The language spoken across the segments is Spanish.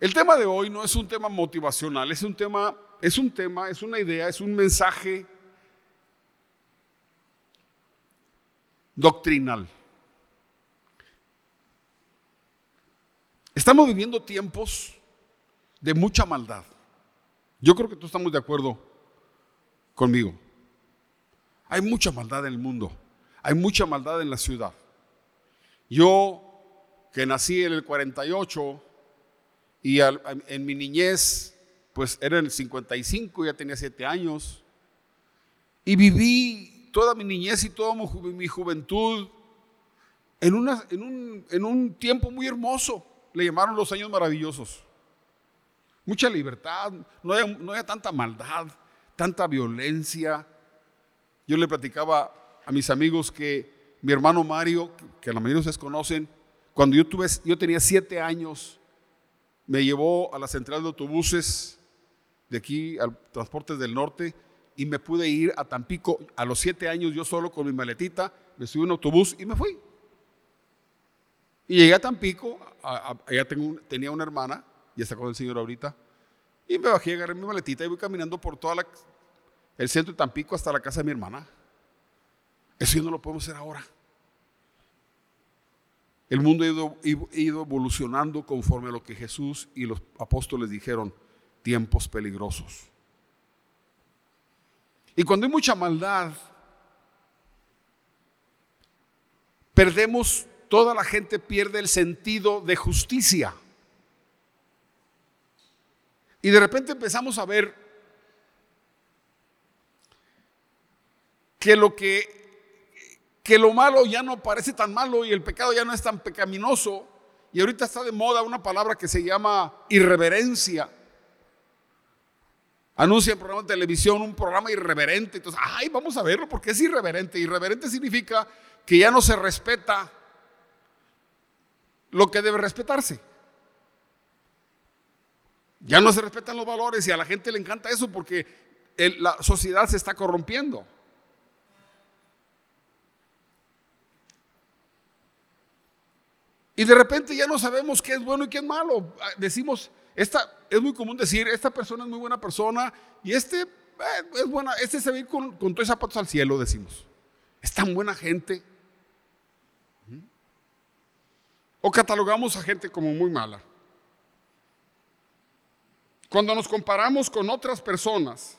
El tema de hoy no es un tema motivacional, es un tema, es un tema, es una idea, es un mensaje doctrinal. Estamos viviendo tiempos de mucha maldad. Yo creo que todos estamos de acuerdo conmigo. Hay mucha maldad en el mundo, hay mucha maldad en la ciudad. Yo, que nací en el 48 y en mi niñez, pues era el 55, ya tenía 7 años, y viví toda mi niñez y toda mi juventud en, una, en, un, en un tiempo muy hermoso. Le llamaron los años maravillosos. Mucha libertad, no había, no había tanta maldad, tanta violencia. Yo le platicaba a mis amigos que mi hermano Mario, que la mayoría de ustedes conocen, cuando yo, tuve, yo tenía siete años, me llevó a la central de autobuses de aquí al Transportes del Norte y me pude ir a Tampico a los siete años yo solo con mi maletita, me subí a un autobús y me fui. Y llegué a Tampico, allá tenía una hermana, ya está con el señor ahorita, y me bajé, agarré mi maletita y voy caminando por todo el centro de Tampico hasta la casa de mi hermana. Eso ya no lo podemos hacer ahora. El mundo ha ido, evolucionando conforme a lo que Jesús y los apóstoles dijeron, tiempos peligrosos. Y cuando hay mucha maldad, perdemos, toda la gente pierde el sentido de justicia. Y de repente empezamos a ver que lo que que lo malo ya no parece tan malo y el pecado ya no es tan pecaminoso. Y ahorita está de moda una palabra que se llama irreverencia. Anuncia en programa de televisión un programa irreverente. Entonces, ay, vamos a verlo porque es irreverente. Irreverente significa que ya no se respeta lo que debe respetarse. Ya no se respetan los valores y a la gente le encanta eso porque la sociedad se está corrompiendo. Y de repente ya no sabemos qué es bueno y qué es malo. Ah, decimos, esta, es muy común decir, esta persona es muy buena persona y este eh, es buena, este se ve con, con tres zapatos al cielo, decimos. Es tan buena gente. O catalogamos a gente como muy mala. Cuando nos comparamos con otras personas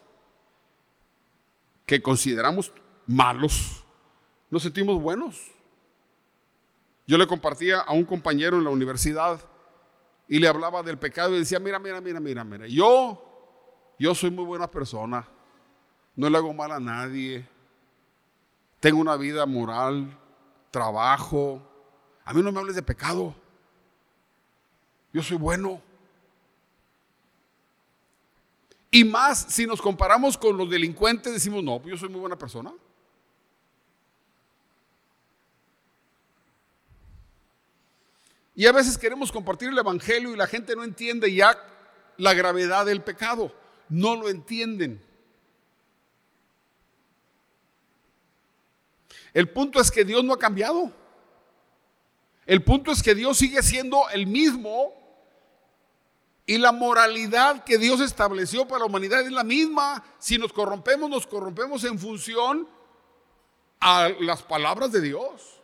que consideramos malos, nos sentimos buenos. Yo le compartía a un compañero en la universidad y le hablaba del pecado y decía, mira, mira, mira, mira, mira, yo, yo soy muy buena persona, no le hago mal a nadie, tengo una vida moral, trabajo, a mí no me hables de pecado, yo soy bueno. Y más si nos comparamos con los delincuentes, decimos, no, pues yo soy muy buena persona. Y a veces queremos compartir el Evangelio y la gente no entiende ya la gravedad del pecado. No lo entienden. El punto es que Dios no ha cambiado. El punto es que Dios sigue siendo el mismo y la moralidad que Dios estableció para la humanidad es la misma. Si nos corrompemos, nos corrompemos en función a las palabras de Dios.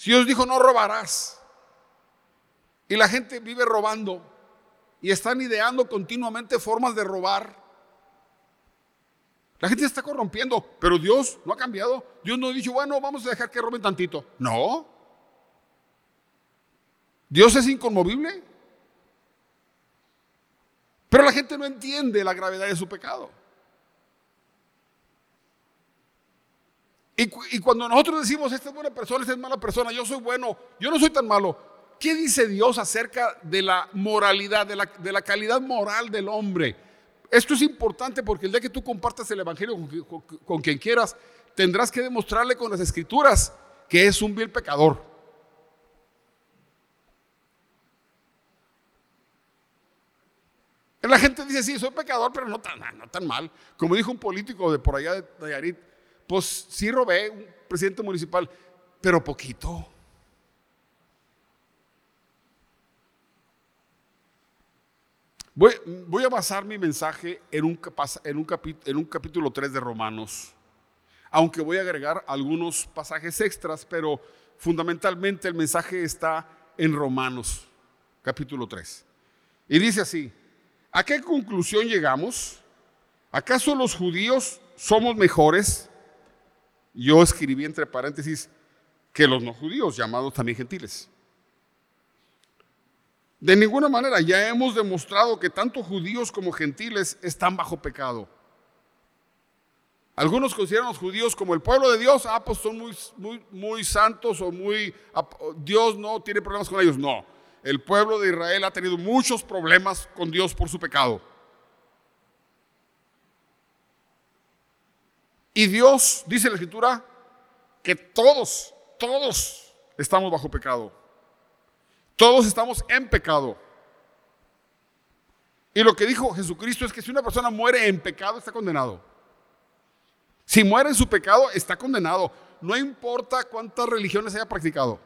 Si Dios dijo no robarás y la gente vive robando y están ideando continuamente formas de robar, la gente se está corrompiendo, pero Dios no ha cambiado. Dios no ha dicho, bueno, vamos a dejar que roben tantito. No. Dios es inconmovible. Pero la gente no entiende la gravedad de su pecado. Y, cuando nosotros decimos, esta es buena persona, esta es mala persona, yo soy bueno, yo no soy tan malo, ¿qué dice Dios acerca de la moralidad, de la, calidad moral del hombre? Esto es importante porque el día que tú compartas el Evangelio con, quien quieras, tendrás que demostrarle con las escrituras que es un vil pecador. La gente dice, sí, soy pecador, pero no tan, no tan mal. Como dijo un político de por allá de Nayarit, pues sí robé un presidente municipal, pero poquito. Voy, a basar mi mensaje en un, en, un en un capítulo 3 de Romanos, aunque voy a agregar algunos pasajes extras, pero fundamentalmente el mensaje está en Romanos, capítulo 3. Y dice así, ¿a qué conclusión llegamos? ¿Acaso los judíos somos mejores? Yo escribí entre paréntesis que los no judíos, llamados también gentiles. De ninguna manera, ya hemos demostrado que tanto judíos como gentiles están bajo pecado. Algunos consideran a los judíos como el pueblo de Dios, ah, pues son muy, muy, muy santos o muy... Dios no tiene problemas con ellos. No, el pueblo de Israel ha tenido muchos problemas con Dios por su pecado. Y Dios, dice la escritura, que todos, todos estamos bajo pecado. Todos estamos en pecado. Y lo que dijo Jesucristo es que si una persona muere en pecado, está condenado. Si muere en su pecado, está condenado. No importa cuántas religiones haya practicado.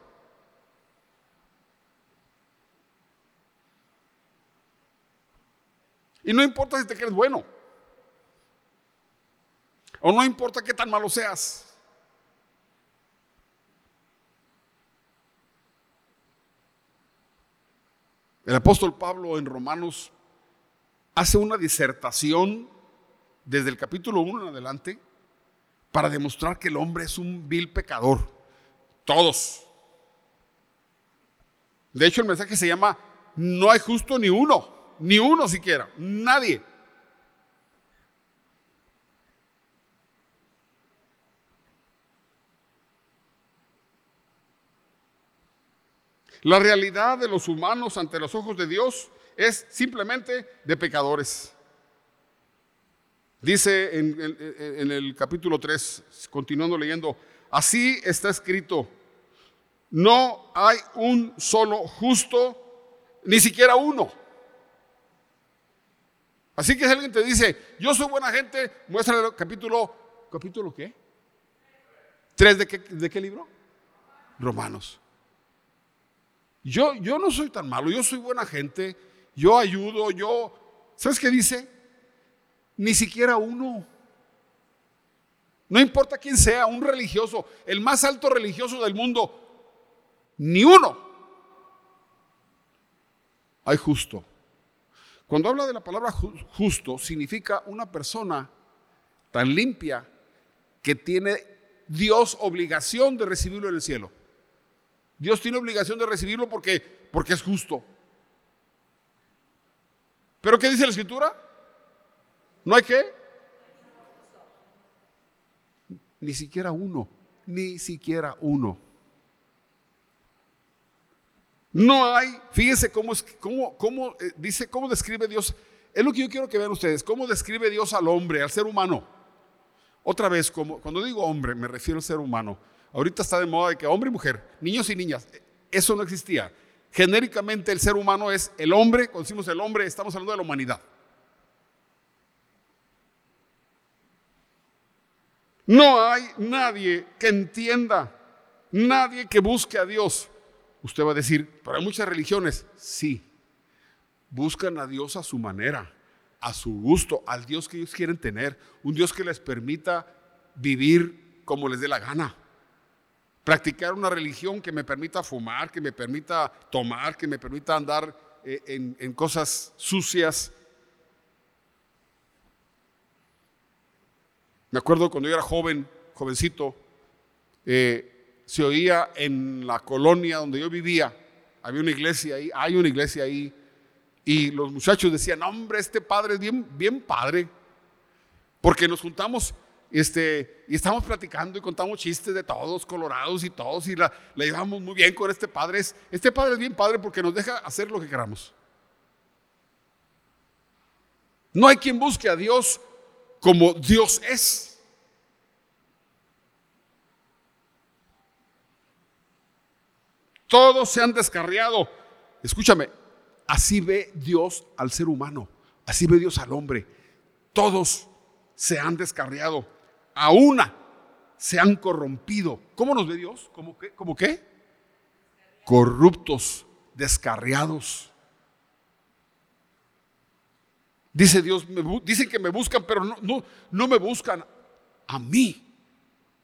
Y no importa si te crees bueno. O no importa qué tan malo seas. El apóstol Pablo en Romanos hace una disertación desde el capítulo 1 en adelante para demostrar que el hombre es un vil pecador. Todos. De hecho, el mensaje se llama No hay justo ni uno, ni uno siquiera, nadie. La realidad de los humanos ante los ojos de Dios es simplemente de pecadores. Dice en, el capítulo 3, continuando leyendo, así está escrito, no hay un solo justo, ni siquiera uno. Así que si alguien te dice, yo soy buena gente, muestra el capítulo, ¿capítulo qué? ¿Tres de qué, de qué libro? Romanos. Yo, yo no soy tan malo, yo soy buena gente, yo ayudo, yo... ¿Sabes qué dice? Ni siquiera uno. No importa quién sea, un religioso, el más alto religioso del mundo, ni uno. Hay justo. Cuando habla de la palabra justo, significa una persona tan limpia que tiene Dios obligación de recibirlo en el cielo. Dios tiene obligación de recibirlo porque, porque es justo. ¿Pero qué dice la escritura? ¿No hay qué? Ni siquiera uno, ni siquiera uno. No hay, fíjense cómo, cómo, cómo eh, dice, cómo describe Dios. Es lo que yo quiero que vean ustedes, cómo describe Dios al hombre, al ser humano. Otra vez, como, cuando digo hombre, me refiero al ser humano. Ahorita está de moda de que hombre y mujer, niños y niñas, eso no existía. Genéricamente el ser humano es el hombre, cuando decimos el hombre estamos hablando de la humanidad. No hay nadie que entienda, nadie que busque a Dios. Usted va a decir, pero hay muchas religiones. Sí, buscan a Dios a su manera, a su gusto, al Dios que ellos quieren tener, un Dios que les permita vivir como les dé la gana practicar una religión que me permita fumar, que me permita tomar, que me permita andar eh, en, cosas sucias. Me acuerdo cuando yo era joven, jovencito, eh, se oía en la colonia donde yo vivía, había una iglesia ahí, hay una iglesia ahí, y los muchachos decían, hombre, este padre es bien, bien padre, porque nos juntamos este, y estamos platicando y contamos chistes de todos, colorados y todos, y la, llevamos muy bien con este padre. Este padre es bien padre porque nos deja hacer lo que queramos. No hay quien busque a Dios como Dios es. Todos se han descarriado. Escúchame, así ve Dios al ser humano, así ve Dios al hombre. Todos se han descarriado a una se han corrompido. ¿Cómo nos ve Dios? ¿Cómo qué? Corruptos, descarriados. Dice Dios, dicen que me buscan, pero no, no, no me buscan a mí.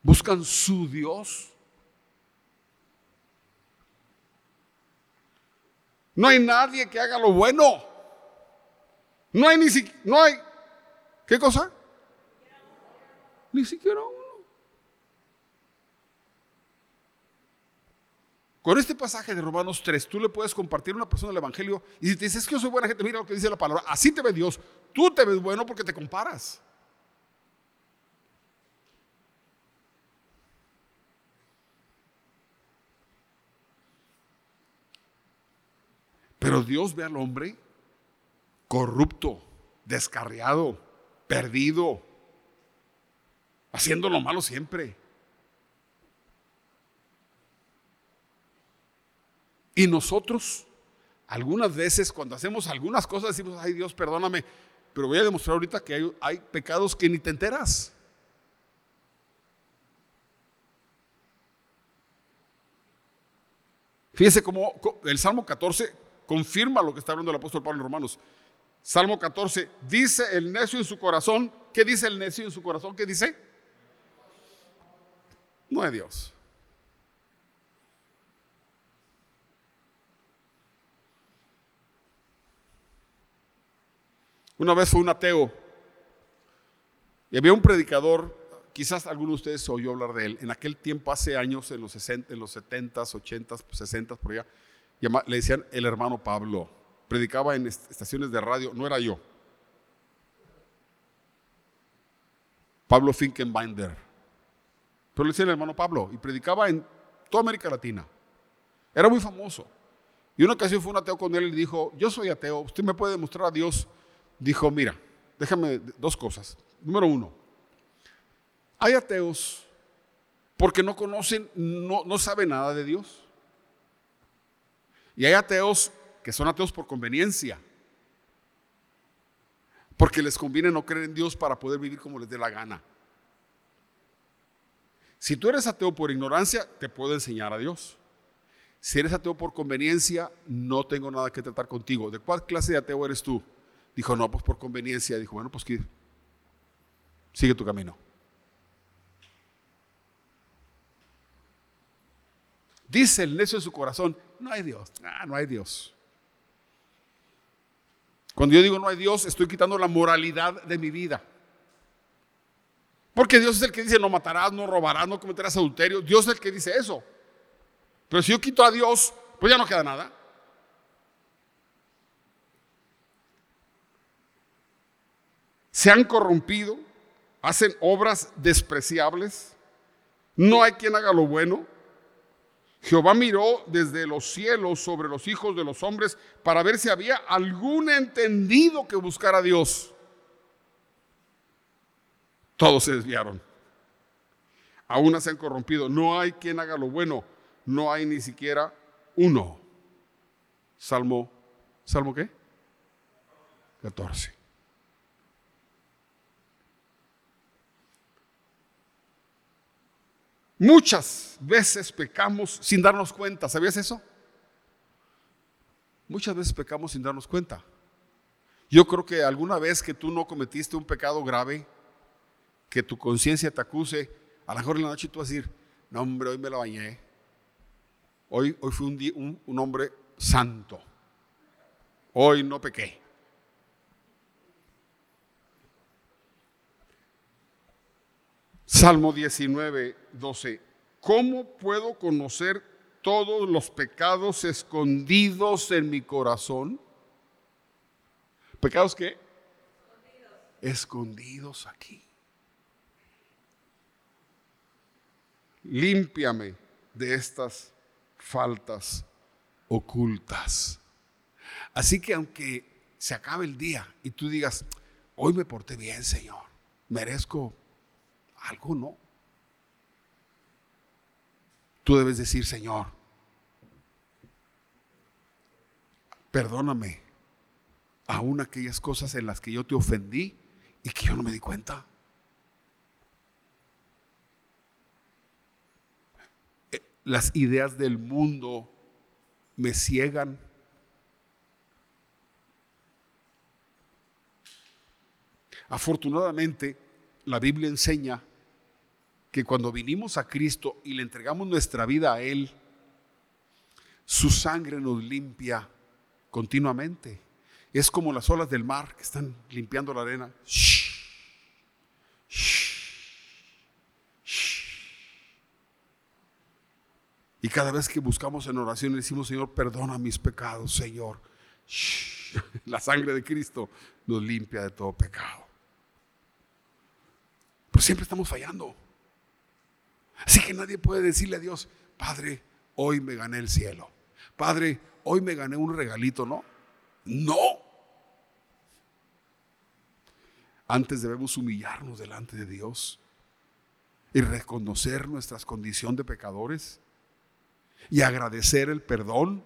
Buscan su Dios. No hay nadie que haga lo bueno. No hay ni siquiera, no hay, ¿qué cosa? Ni siquiera uno. Con este pasaje de Romanos 3, tú le puedes compartir a una persona el Evangelio y si te dices que yo soy buena gente, mira lo que dice la palabra. Así te ve Dios. Tú te ves bueno porque te comparas. Pero Dios ve al hombre corrupto, descarriado, perdido, haciendo lo malo siempre. Y nosotros, algunas veces cuando hacemos algunas cosas decimos, ay Dios, perdóname, pero voy a demostrar ahorita que hay, pecados que ni te enteras. Fíjese cómo el Salmo 14 confirma lo que está hablando el apóstol Pablo en Romanos. Salmo 14, dice el necio en su corazón, ¿qué dice el necio en su corazón? ¿Qué dice? No es Dios. Una vez fue un ateo y había un predicador, quizás alguno de ustedes oyó hablar de él, en aquel tiempo, hace años, en los, 60, en los 70s, 80s, 60s, por allá, le decían el hermano Pablo. Predicaba en estaciones de radio, no era yo. Pablo Finkenbinder. Pero le decían el hermano Pablo y predicaba en toda América Latina. Era muy famoso. Y una ocasión fue un ateo con él y dijo, yo soy ateo, usted me puede demostrar a Dios. Dijo, mira, déjame dos cosas. Número uno, hay ateos porque no conocen, no, no saben nada de Dios. Y hay ateos que son ateos por conveniencia. Porque les conviene no creer en Dios para poder vivir como les dé la gana. Si tú eres ateo por ignorancia, te puedo enseñar a Dios. Si eres ateo por conveniencia, no tengo nada que tratar contigo. ¿De cuál clase de ateo eres tú? Dijo, no, pues por conveniencia. Dijo, bueno, pues sigue tu camino. Dice el necio de su corazón, no hay Dios. Ah, no hay Dios. Cuando yo digo no hay Dios, estoy quitando la moralidad de mi vida. Porque Dios es el que dice no matarás, no robarás, no cometerás adulterio. Dios es el que dice eso. Pero si yo quito a Dios, pues ya no queda nada. Se han corrompido, hacen obras despreciables. No hay quien haga lo bueno. Jehová miró desde los cielos sobre los hijos de los hombres para ver si había algún entendido que buscara a Dios. Todos se desviaron. Aún se han corrompido. No hay quien haga lo bueno. No hay ni siquiera uno. Salmo, ¿Salmo qué? 14. Muchas veces pecamos sin darnos cuenta. ¿Sabías eso? Muchas veces pecamos sin darnos cuenta. Yo creo que alguna vez que tú no cometiste un pecado grave, que tu conciencia te acuse, a lo mejor en la noche tú vas a decir, no hombre, hoy me la bañé. Hoy, hoy fui un, un hombre santo. Hoy no pequé. Salmo 19, 12. ¿Cómo puedo conocer todos los pecados escondidos en mi corazón? ¿Pecados qué? Escondidos, escondidos aquí. Límpiame de estas faltas ocultas. Así que aunque se acabe el día y tú digas, hoy me porté bien, Señor, merezco algo no. Tú debes decir, Señor, perdóname aún aquellas cosas en las que yo te ofendí y que yo no me di cuenta. Eh, las ideas del mundo me ciegan. Afortunadamente, la Biblia enseña que cuando vinimos a Cristo y le entregamos nuestra vida a Él, su sangre nos limpia continuamente. Es como las olas del mar que están limpiando la arena. Y cada vez que buscamos en oración le decimos, Señor, perdona mis pecados, Señor. La sangre de Cristo nos limpia de todo pecado. Pero siempre estamos fallando. Así que nadie puede decirle a Dios, Padre, hoy me gané el cielo. Padre, hoy me gané un regalito, ¿no? No. Antes debemos humillarnos delante de Dios y reconocer nuestra condición de pecadores y agradecer el perdón.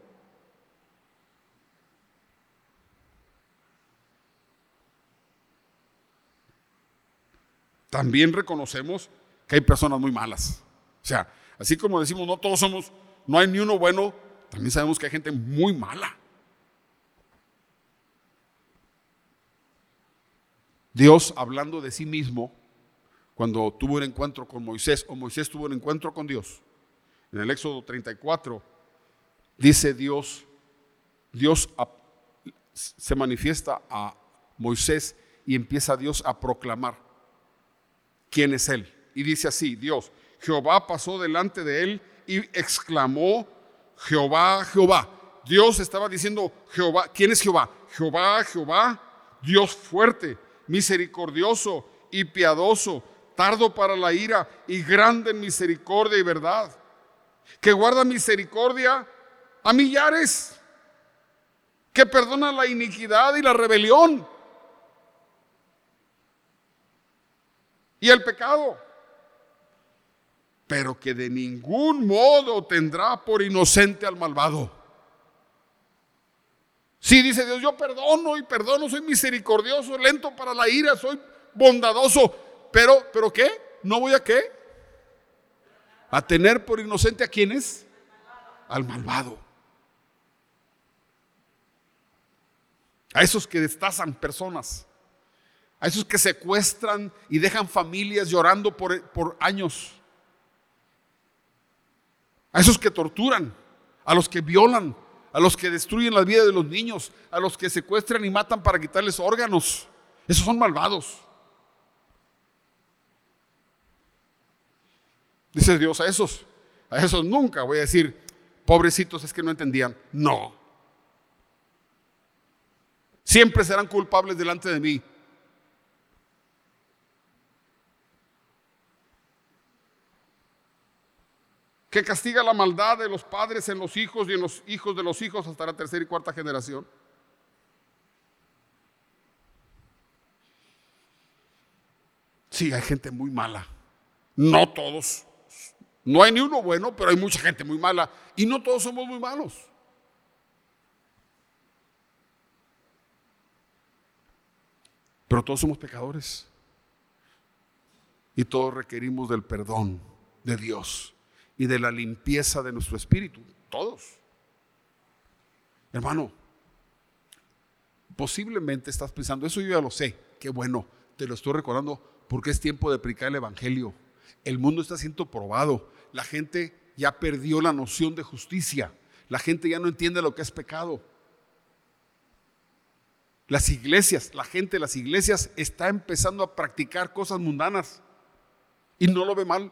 También reconocemos que hay personas muy malas. O sea, así como decimos, no todos somos, no hay ni uno bueno, también sabemos que hay gente muy mala. Dios hablando de sí mismo, cuando tuvo un encuentro con Moisés, o Moisés tuvo un encuentro con Dios, en el Éxodo 34, dice Dios, Dios se manifiesta a Moisés y empieza Dios a proclamar quién es Él. Y dice así, Dios, Jehová pasó delante de él y exclamó, Jehová, Jehová. Dios estaba diciendo, Jehová, ¿quién es Jehová? Jehová, Jehová, Dios fuerte, misericordioso y piadoso, tardo para la ira y grande en misericordia y verdad que guarda misericordia a millares, que perdona la iniquidad y la rebelión y el pecado, pero que de ningún modo tendrá por inocente al malvado. Si dice Dios, yo perdono y perdono, soy misericordioso, lento para la ira, soy bondadoso, pero, pero ¿qué? ¿No voy a qué? A tener por inocente a quienes? Al malvado. A esos que destazan personas. A esos que secuestran y dejan familias llorando por, por años. A esos que torturan. A los que violan. A los que destruyen la vida de los niños. A los que secuestran y matan para quitarles órganos. Esos son malvados. Dice Dios a esos, a esos nunca voy a decir, pobrecitos es que no entendían. No. Siempre serán culpables delante de mí. que castiga la maldad de los padres en los hijos y en los hijos de los hijos hasta la tercera y cuarta generación. Sí, hay gente muy mala. No todos. No hay ni uno bueno, pero hay mucha gente muy mala. Y no todos somos muy malos. Pero todos somos pecadores. Y todos requerimos del perdón de Dios y de la limpieza de nuestro espíritu. Todos. Hermano, posiblemente estás pensando, eso yo ya lo sé, qué bueno, te lo estoy recordando porque es tiempo de predicar el Evangelio. El mundo está siendo probado la gente ya perdió la noción de justicia. La gente ya no entiende lo que es pecado. Las iglesias, la gente las iglesias está empezando a practicar cosas mundanas y no lo ve mal.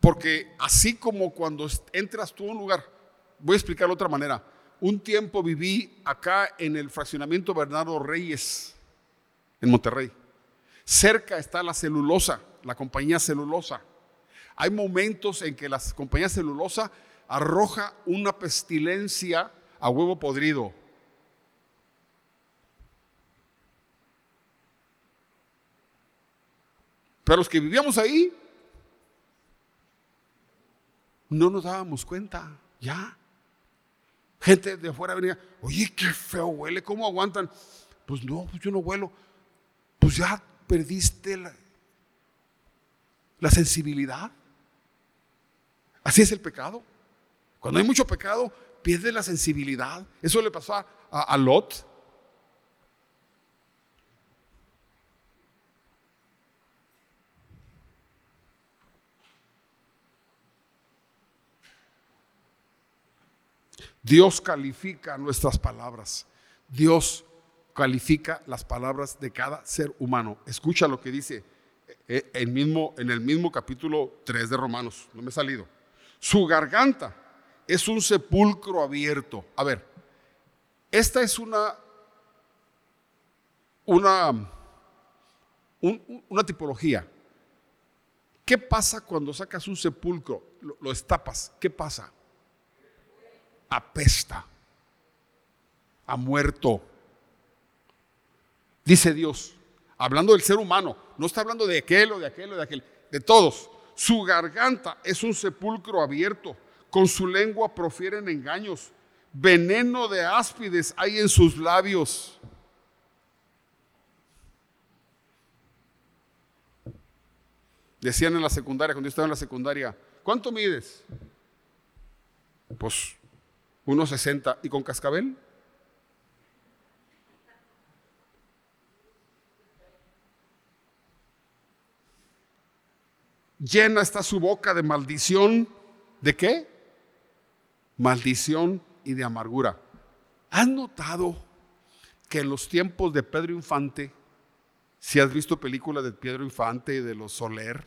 Porque así como cuando entras tú a un lugar, voy a explicar de otra manera. Un tiempo viví acá en el fraccionamiento Bernardo Reyes, en Monterrey. Cerca está la celulosa, la compañía celulosa. Hay momentos en que la compañía celulosa arroja una pestilencia a huevo podrido. Pero los que vivíamos ahí no nos dábamos cuenta, ya. Gente de afuera venía, oye, qué feo huele, ¿cómo aguantan? Pues no, pues yo no huelo. Pues ya perdiste la, sensibilidad. Así es el pecado. Cuando hay mucho pecado, pierde la sensibilidad. Eso le pasó a, a, Lot? Dios califica nuestras palabras. Dios califica las palabras de cada ser humano. Escucha lo que dice eh, el mismo, en el mismo capítulo 3 de Romanos. No me he salido. Su garganta es un sepulcro abierto. A ver, esta es una, una, una tipología. ¿Qué pasa cuando sacas un sepulcro, lo estapas? ¿Qué pasa? apesta, ha muerto. Dice Dios, hablando del ser humano, no está hablando de aquel o de aquel o de aquel, de todos. Su garganta es un sepulcro abierto, con su lengua profieren engaños, veneno de áspides hay en sus labios. Decían en la secundaria, cuando yo estaba en la secundaria, ¿cuánto mides? Pues 1,60 y con cascabel. Llena está su boca de maldición. ¿De qué? Maldición y de amargura. ¿Has notado que en los tiempos de Pedro Infante, si has visto películas de Pedro Infante y de los Soler,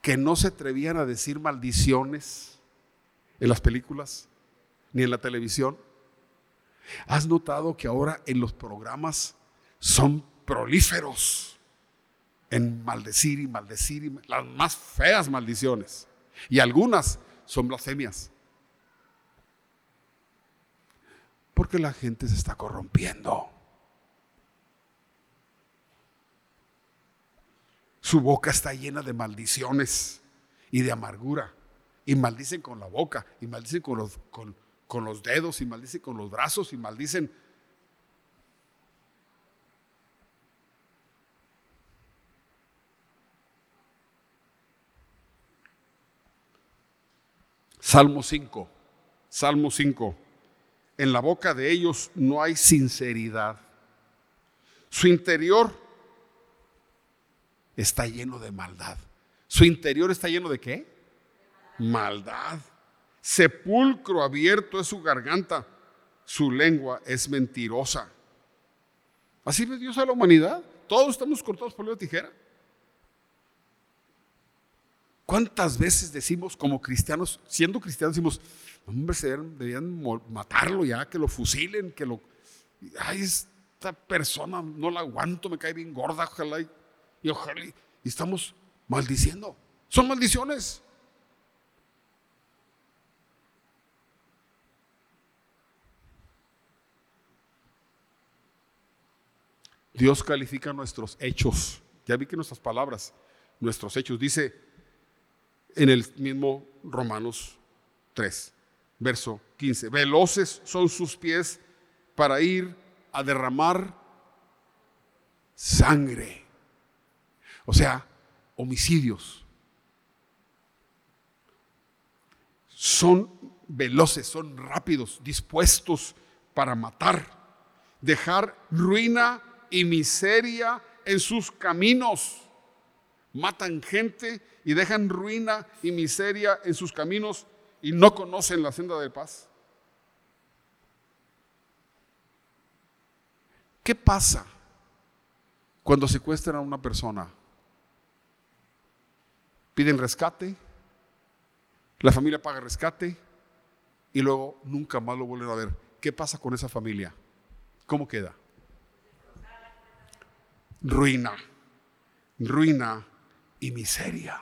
que no se atrevían a decir maldiciones en las películas? ni en la televisión. ¿Has notado que ahora en los programas son prolíferos en maldecir y maldecir y las más feas maldiciones? Y algunas son blasfemias. Porque la gente se está corrompiendo. Su boca está llena de maldiciones y de amargura. Y maldicen con la boca, y maldicen con los, con, con los dedos y maldicen con los brazos y maldicen. Salmo 5, Salmo 5. En la boca de ellos no hay sinceridad. Su interior está lleno de maldad. Su interior está lleno de qué? Maldad. Sepulcro abierto es su garganta, su lengua es mentirosa. Así ve Dios a la humanidad. Todos estamos cortados por la tijera. ¿Cuántas veces decimos como cristianos, siendo cristianos, decimos, hombre, deberían matarlo ya, que lo fusilen, que lo... Ay, esta persona no la aguanto, me cae bien gorda, ojalá y ojalá. Y estamos maldiciendo. Son maldiciones. Dios califica nuestros hechos. Ya vi que nuestras palabras, nuestros hechos, dice en el mismo Romanos 3, verso 15, veloces son sus pies para ir a derramar sangre. O sea, homicidios. Son veloces, son rápidos, dispuestos para matar, dejar ruina y miseria en sus caminos. Matan gente y dejan ruina y miseria en sus caminos y no conocen la senda de paz. ¿Qué pasa cuando secuestran a una persona? Piden rescate, la familia paga rescate y luego nunca más lo vuelven a ver. ¿Qué pasa con esa familia? ¿Cómo queda? ruina, ruina miseria.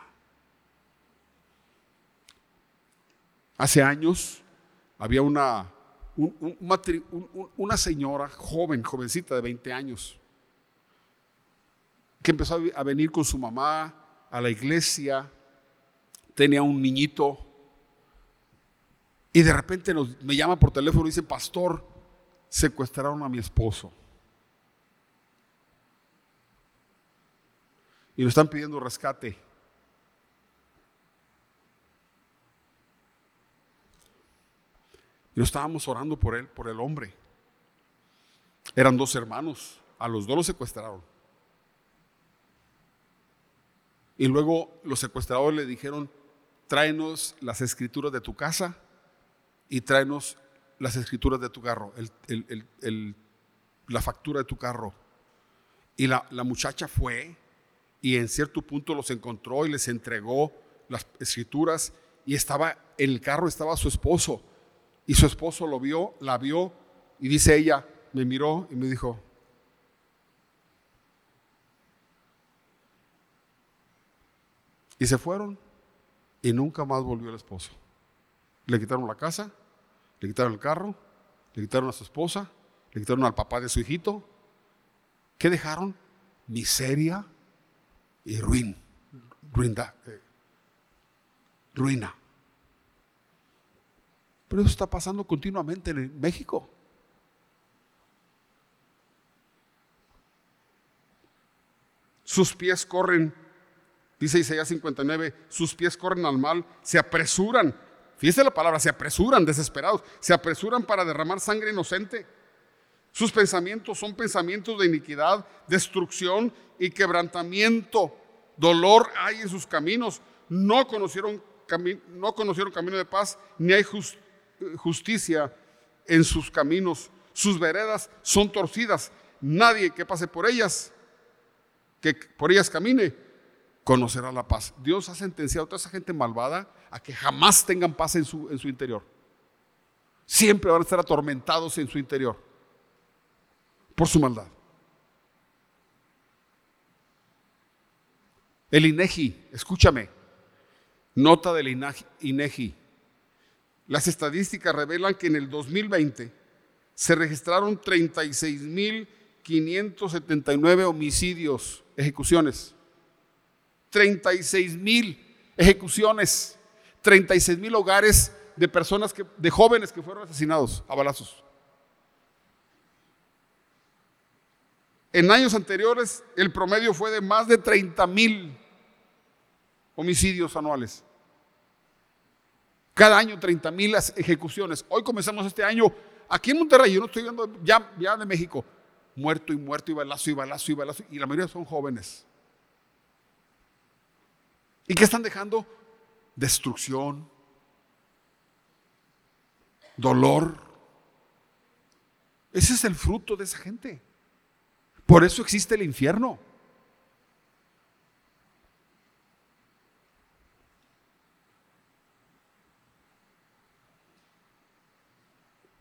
Hace años había una, una señora joven, jovencita de 20 años, que empezó a venir con su mamá a la iglesia, tenía un niñito, y de repente me llama por teléfono y dice, pastor, secuestraron a mi esposo. Y nos están pidiendo rescate. Y nos estábamos orando por él, por el hombre. Eran dos hermanos, a los dos los secuestraron. Y luego los secuestradores le dijeron, tráenos las escrituras de tu casa y tráenos las escrituras de tu carro, la factura de tu carro. Y la, la muchacha fue y en cierto punto los encontró y les entregó las escrituras y estaba en el carro estaba su esposo y su esposo lo vio, la vio y dice ella, me miró y me dijo, y se fueron y nunca más volvió el esposo. Le quitaron la casa, le quitaron el carro, le quitaron a su esposa, le quitaron al papá de su hijito. ¿Qué dejaron? Miseria y ruin. Eh, ruina. Pero eso está pasando continuamente en México. Sus pies corren, dice Isaías 59, sus pies corren al mal, se apresuran. Fíjese la palabra, se apresuran, desesperados, se apresuran para derramar sangre inocente. Sus pensamientos son pensamientos de iniquidad, destrucción y quebrantamiento. Dolor hay en sus caminos. No conocieron, no conocieron camino de paz, ni hay justicia en sus caminos. Sus veredas son torcidas. Nadie que pase por ellas, que por ellas camine, conocerá la paz. Dios ha sentenciado a toda esa gente malvada a que jamás tengan paz en su, en su interior. Siempre van a estar atormentados en su interior por su maldad. El INEGI, escúchame, nota del INEGI. Las estadísticas revelan que en el 2020 se registraron 36.579 homicidios, ejecuciones. 36.000 ejecuciones, 36.000 hogares de personas que, de jóvenes que fueron asesinados a balazos. En años anteriores el promedio fue de más de 30 mil homicidios anuales. Cada año 30 mil ejecuciones. Hoy comenzamos este año aquí en Monterrey, yo no estoy viendo ya, ya de México, muerto y muerto y balazo y balazo y balazo, y la mayoría son jóvenes. ¿Y qué están dejando? Destrucción, dolor. Ese es el fruto de esa gente. Por eso existe el infierno.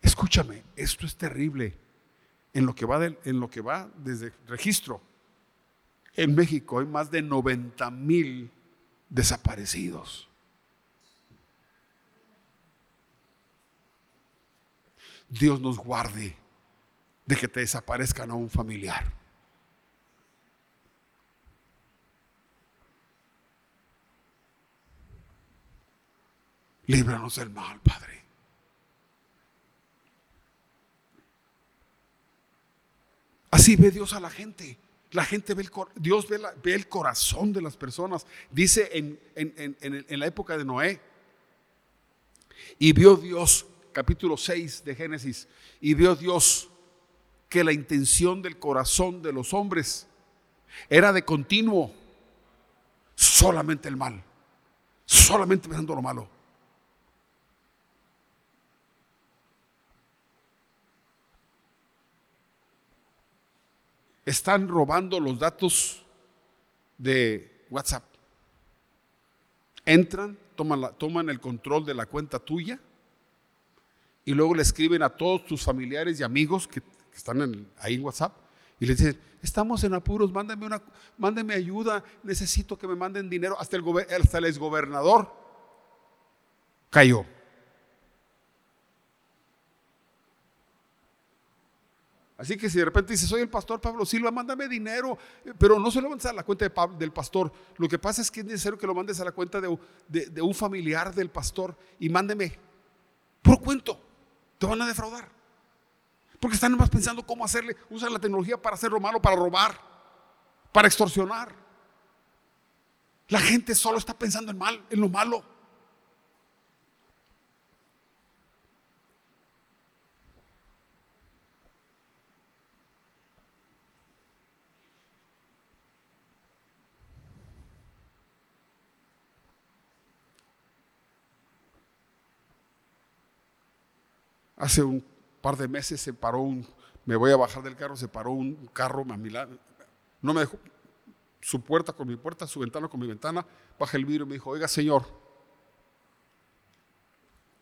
Escúchame, esto es terrible. En lo que va, en lo que va desde registro, en México hay más de 90 mil desaparecidos. Dios nos guarde de que te desaparezcan a un familiar. Líbranos del mal, Padre. Así ve Dios a la gente. La gente ve el, Dios ve, el corazón de las personas. Dice en, en, la época de Noé. Y vio Dios, capítulo 6 de Génesis, y vio Dios que la intención del corazón de los hombres era de continuo solamente el mal, solamente pensando lo malo. Están robando los datos de WhatsApp. Entran, toman, toman, el control de la cuenta tuya y luego le escriben a todos tus familiares y amigos que, están ahí en WhatsApp y les dicen, estamos en apuros, mándame, una, mándame ayuda, necesito que me manden dinero. Hasta el, hasta el exgobernador cayó. Así que si de repente dice, soy el pastor Pablo Silva, mándame dinero, pero no se lo mandes a la cuenta del pastor. Lo que pasa es que es necesario que lo mandes a la cuenta de, un familiar del pastor y mándeme. Por cuento, te van a defraudar. Porque están más pensando cómo hacerle, usan la tecnología para hacer lo malo, para robar, para extorsionar. La gente solo está pensando en mal, en lo malo. Hace un par de meses se paró un, me voy a bajar del carro, se paró un carro a no me dejó su puerta con mi puerta, su ventana con mi ventana, baja el vidrio y me dijo, oiga señor,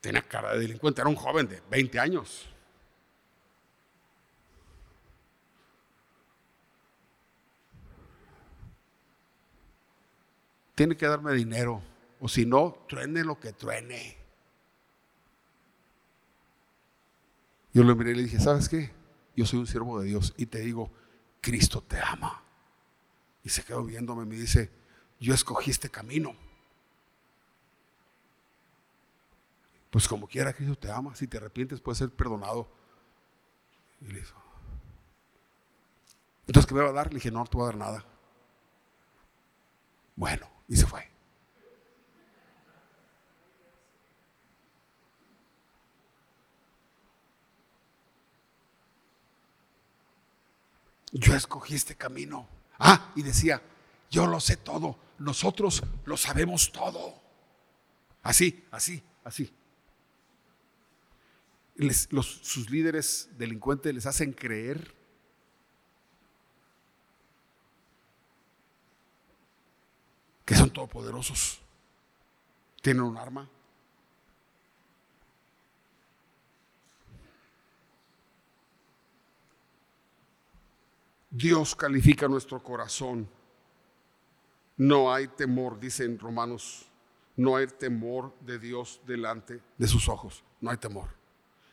tenía cara de delincuente, era un joven de 20 años. Tiene que darme dinero, o si no, truene lo que truene. Yo le miré y le dije, ¿sabes qué? Yo soy un siervo de Dios y te digo, Cristo te ama. Y se quedó viéndome y me dice, yo escogí este camino. Pues como quiera, Cristo te ama. Si te arrepientes, puedes ser perdonado. Y le dijo, entonces, ¿qué me va a dar? Le dije, no, no te voy a dar nada. Bueno, y se fue. Yo escogí este camino. Ah, y decía, yo lo sé todo, nosotros lo sabemos todo. Así, así, así. sus líderes delincuentes les hacen creer que son todopoderosos. Tienen un arma. Dios califica nuestro corazón. No hay temor, dice en Romanos, no hay temor de Dios delante de sus ojos. No hay temor.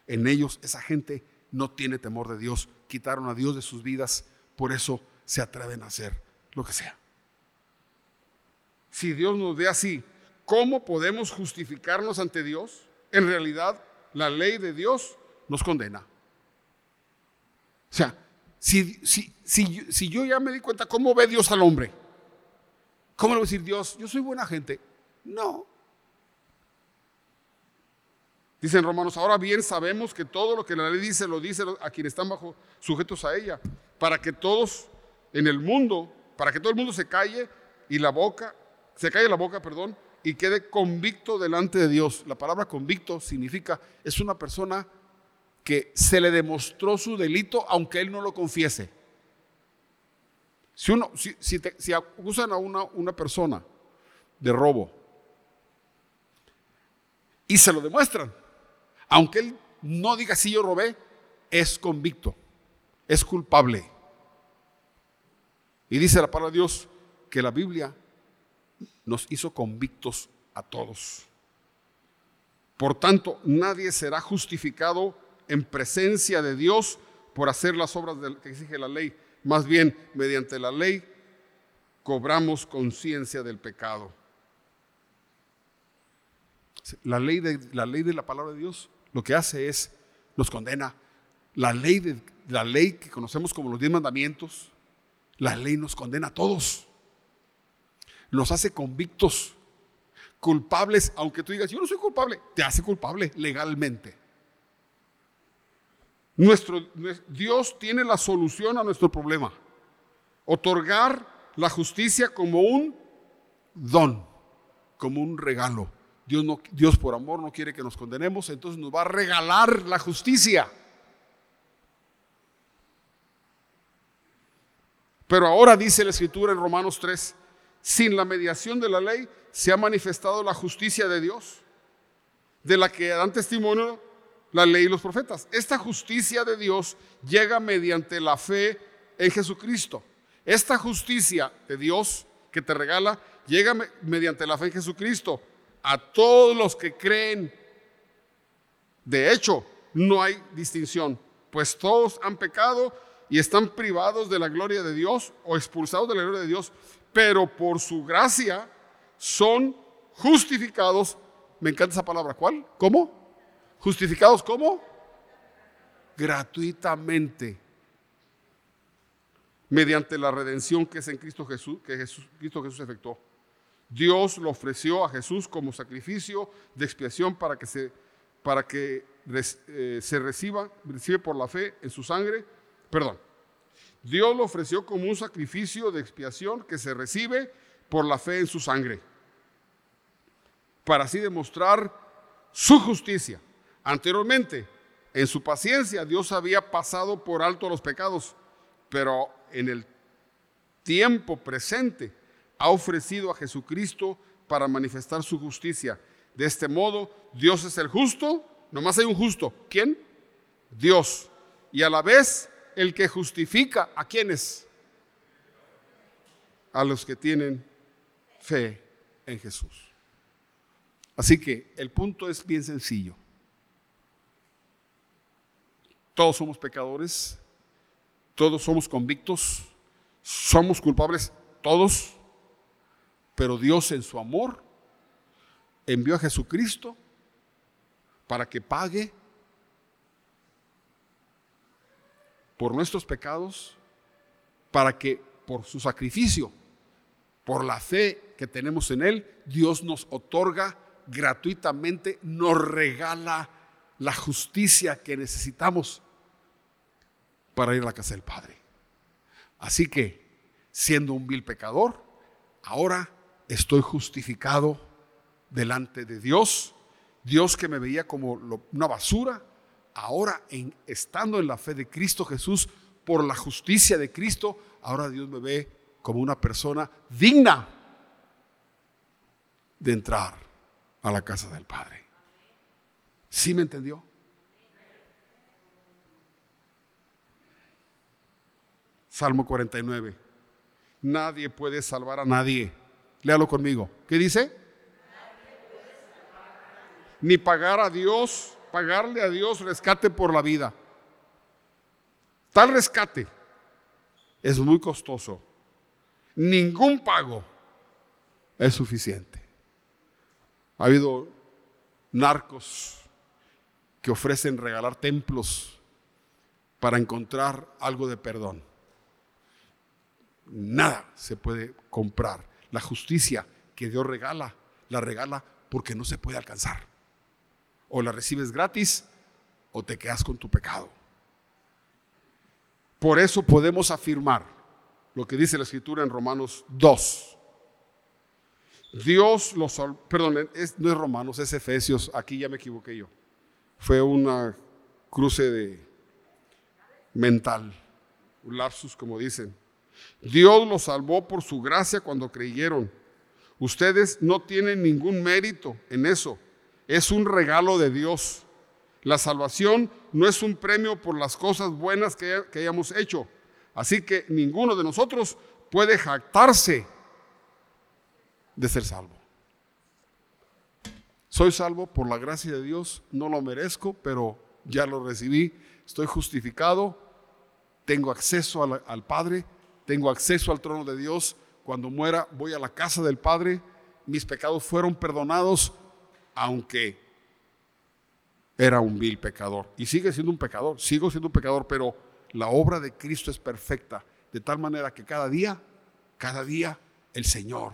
En ellos esa gente no tiene temor de Dios. Quitaron a Dios de sus vidas, por eso se atreven a hacer lo que sea. Si Dios nos ve así, ¿cómo podemos justificarnos ante Dios? En realidad, la ley de Dios nos condena. O sea, si, si, yo ya me di cuenta cómo ve Dios al hombre, ¿cómo le voy a decir Dios? Yo soy buena gente. No. Dicen Romanos, ahora bien sabemos que todo lo que la ley dice lo dice a quienes están bajo sujetos a ella, para que todos en el mundo, para que todo el mundo se calle y la boca, se calle la boca, perdón, y quede convicto delante de Dios. La palabra convicto significa es una persona que se le demostró su delito aunque él no lo confiese. Si, uno, si, acusan a una, una persona de robo y se lo demuestran, aunque él no diga si yo robé, es convicto, es culpable. Y dice la palabra de Dios que la Biblia nos hizo convictos a todos. Por tanto, nadie será justificado en presencia de Dios por hacer las obras que exige la ley. Más bien, mediante la ley, cobramos conciencia del pecado. La ley, de, la ley de la palabra de Dios lo que hace es, nos condena. La ley, de, la ley que conocemos como los diez mandamientos, la ley nos condena a todos. Nos hace convictos, culpables, aunque tú digas, yo no soy culpable, te hace culpable legalmente. Nuestro, Dios tiene la solución a nuestro problema. Otorgar la justicia como un don, como un regalo. Dios, no, Dios por amor no quiere que nos condenemos, entonces nos va a regalar la justicia. Pero ahora dice la escritura en Romanos 3, sin la mediación de la ley se ha manifestado la justicia de Dios, de la que dan testimonio la ley y los profetas. Esta justicia de Dios llega mediante la fe en Jesucristo. Esta justicia de Dios que te regala llega mediante la fe en Jesucristo a todos los que creen. De hecho, no hay distinción, pues todos han pecado y están privados de la gloria de Dios o expulsados de la gloria de Dios, pero por su gracia son justificados. Me encanta esa palabra. ¿Cuál? ¿Cómo? ¿Justificados cómo? Gratuitamente. Mediante la redención que es en Cristo Jesús, que Cristo Jesús efectuó. Dios lo ofreció a Jesús como sacrificio de expiación para que se, para que, eh, se reciba, recibe por la fe en su sangre. Perdón. Dios lo ofreció como un sacrificio de expiación que se recibe por la fe en su sangre. Para así demostrar su justicia Anteriormente, En su paciencia Dios había pasado por alto los pecados, pero en el tiempo presente ha ofrecido a Jesucristo para manifestar su justicia. De este modo, Dios es el justo, nomás hay un justo. ¿Quién? Dios. Y a la vez el que justifica a quienes? A los que tienen fe en Jesús. Así que el punto es bien sencillo. Todos somos pecadores, todos somos convictos, somos culpables, todos, pero Dios en su amor envió a Jesucristo para que pague por nuestros pecados, para que por su sacrificio, por la fe que tenemos en Él, Dios nos otorga gratuitamente, nos regala la justicia que necesitamos para ir a la casa del Padre. Así que, siendo un vil pecador, ahora estoy justificado delante de Dios. Dios que me veía como una basura, ahora en, estando en la fe de Cristo Jesús, por la justicia de Cristo, ahora Dios me ve como una persona digna de entrar a la casa del Padre. ¿Sí me entendió? Salmo 49. Nadie puede salvar a nadie. Léalo conmigo. ¿Qué dice? Ni pagar a Dios pagarle a Dios rescate por la vida. Tal rescate es muy costoso. Ningún pago es suficiente. Ha habido narcos que ofrecen regalar templos para encontrar algo de perdón. Nada se puede comprar. La justicia que Dios regala, la regala porque no se puede alcanzar. O la recibes gratis o te quedas con tu pecado. Por eso podemos afirmar lo que dice la escritura en Romanos 2. Dios los, perdón, no es Romanos, es Efesios, aquí ya me equivoqué yo. Fue una cruce de mental, un lapsus como dicen. Dios los salvó por su gracia cuando creyeron. Ustedes no tienen ningún mérito en eso es un regalo de Dios. La salvación no es un premio por las cosas buenas que, hayamos hecho. Así que ninguno de nosotros puede jactarse de ser salvo. Soy salvo por la gracia de Dios, no lo merezco, pero ya lo recibí, estoy justificado, tengo acceso al Padre, tengo acceso al trono de Dios. Cuando muera voy a la casa del Padre, mis pecados fueron perdonados, aunque era un vil pecador. Y sigue siendo un pecador, sigo siendo un pecador, pero la obra de Cristo es perfecta, de tal manera que cada día, cada día el Señor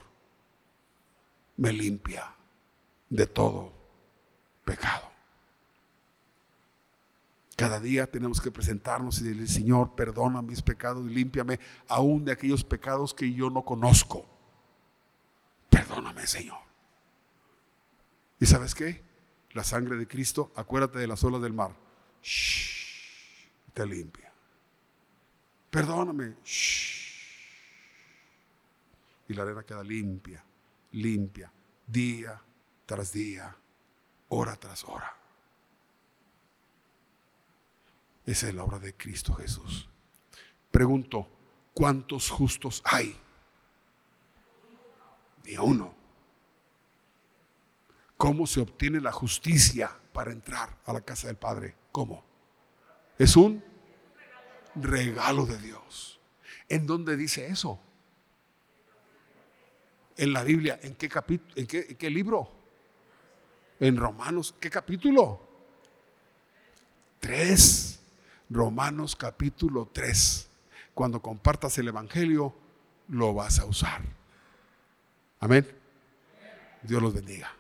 me limpia de todo pecado. Cada día tenemos que presentarnos y decirle, Señor, perdona mis pecados y límpiame aún de aquellos pecados que yo no conozco. Perdóname, Señor. ¿Y sabes qué? La sangre de Cristo, acuérdate de las olas del mar. te limpia. Perdóname. Y la arena queda limpia, limpia, día tras día, hora tras hora. Esa es la obra de Cristo Jesús. Pregunto, ¿cuántos justos hay? Ni uno. ¿Cómo se obtiene la justicia para entrar a la casa del Padre? ¿Cómo? Es un regalo de Dios. ¿En dónde dice eso? En la Biblia. ¿En qué capítulo? ¿En qué, libro? En Romanos. ¿Qué capítulo? Tres. Romanos capítulo 3. Cuando compartas el Evangelio, lo vas a usar. Amén. Dios los bendiga.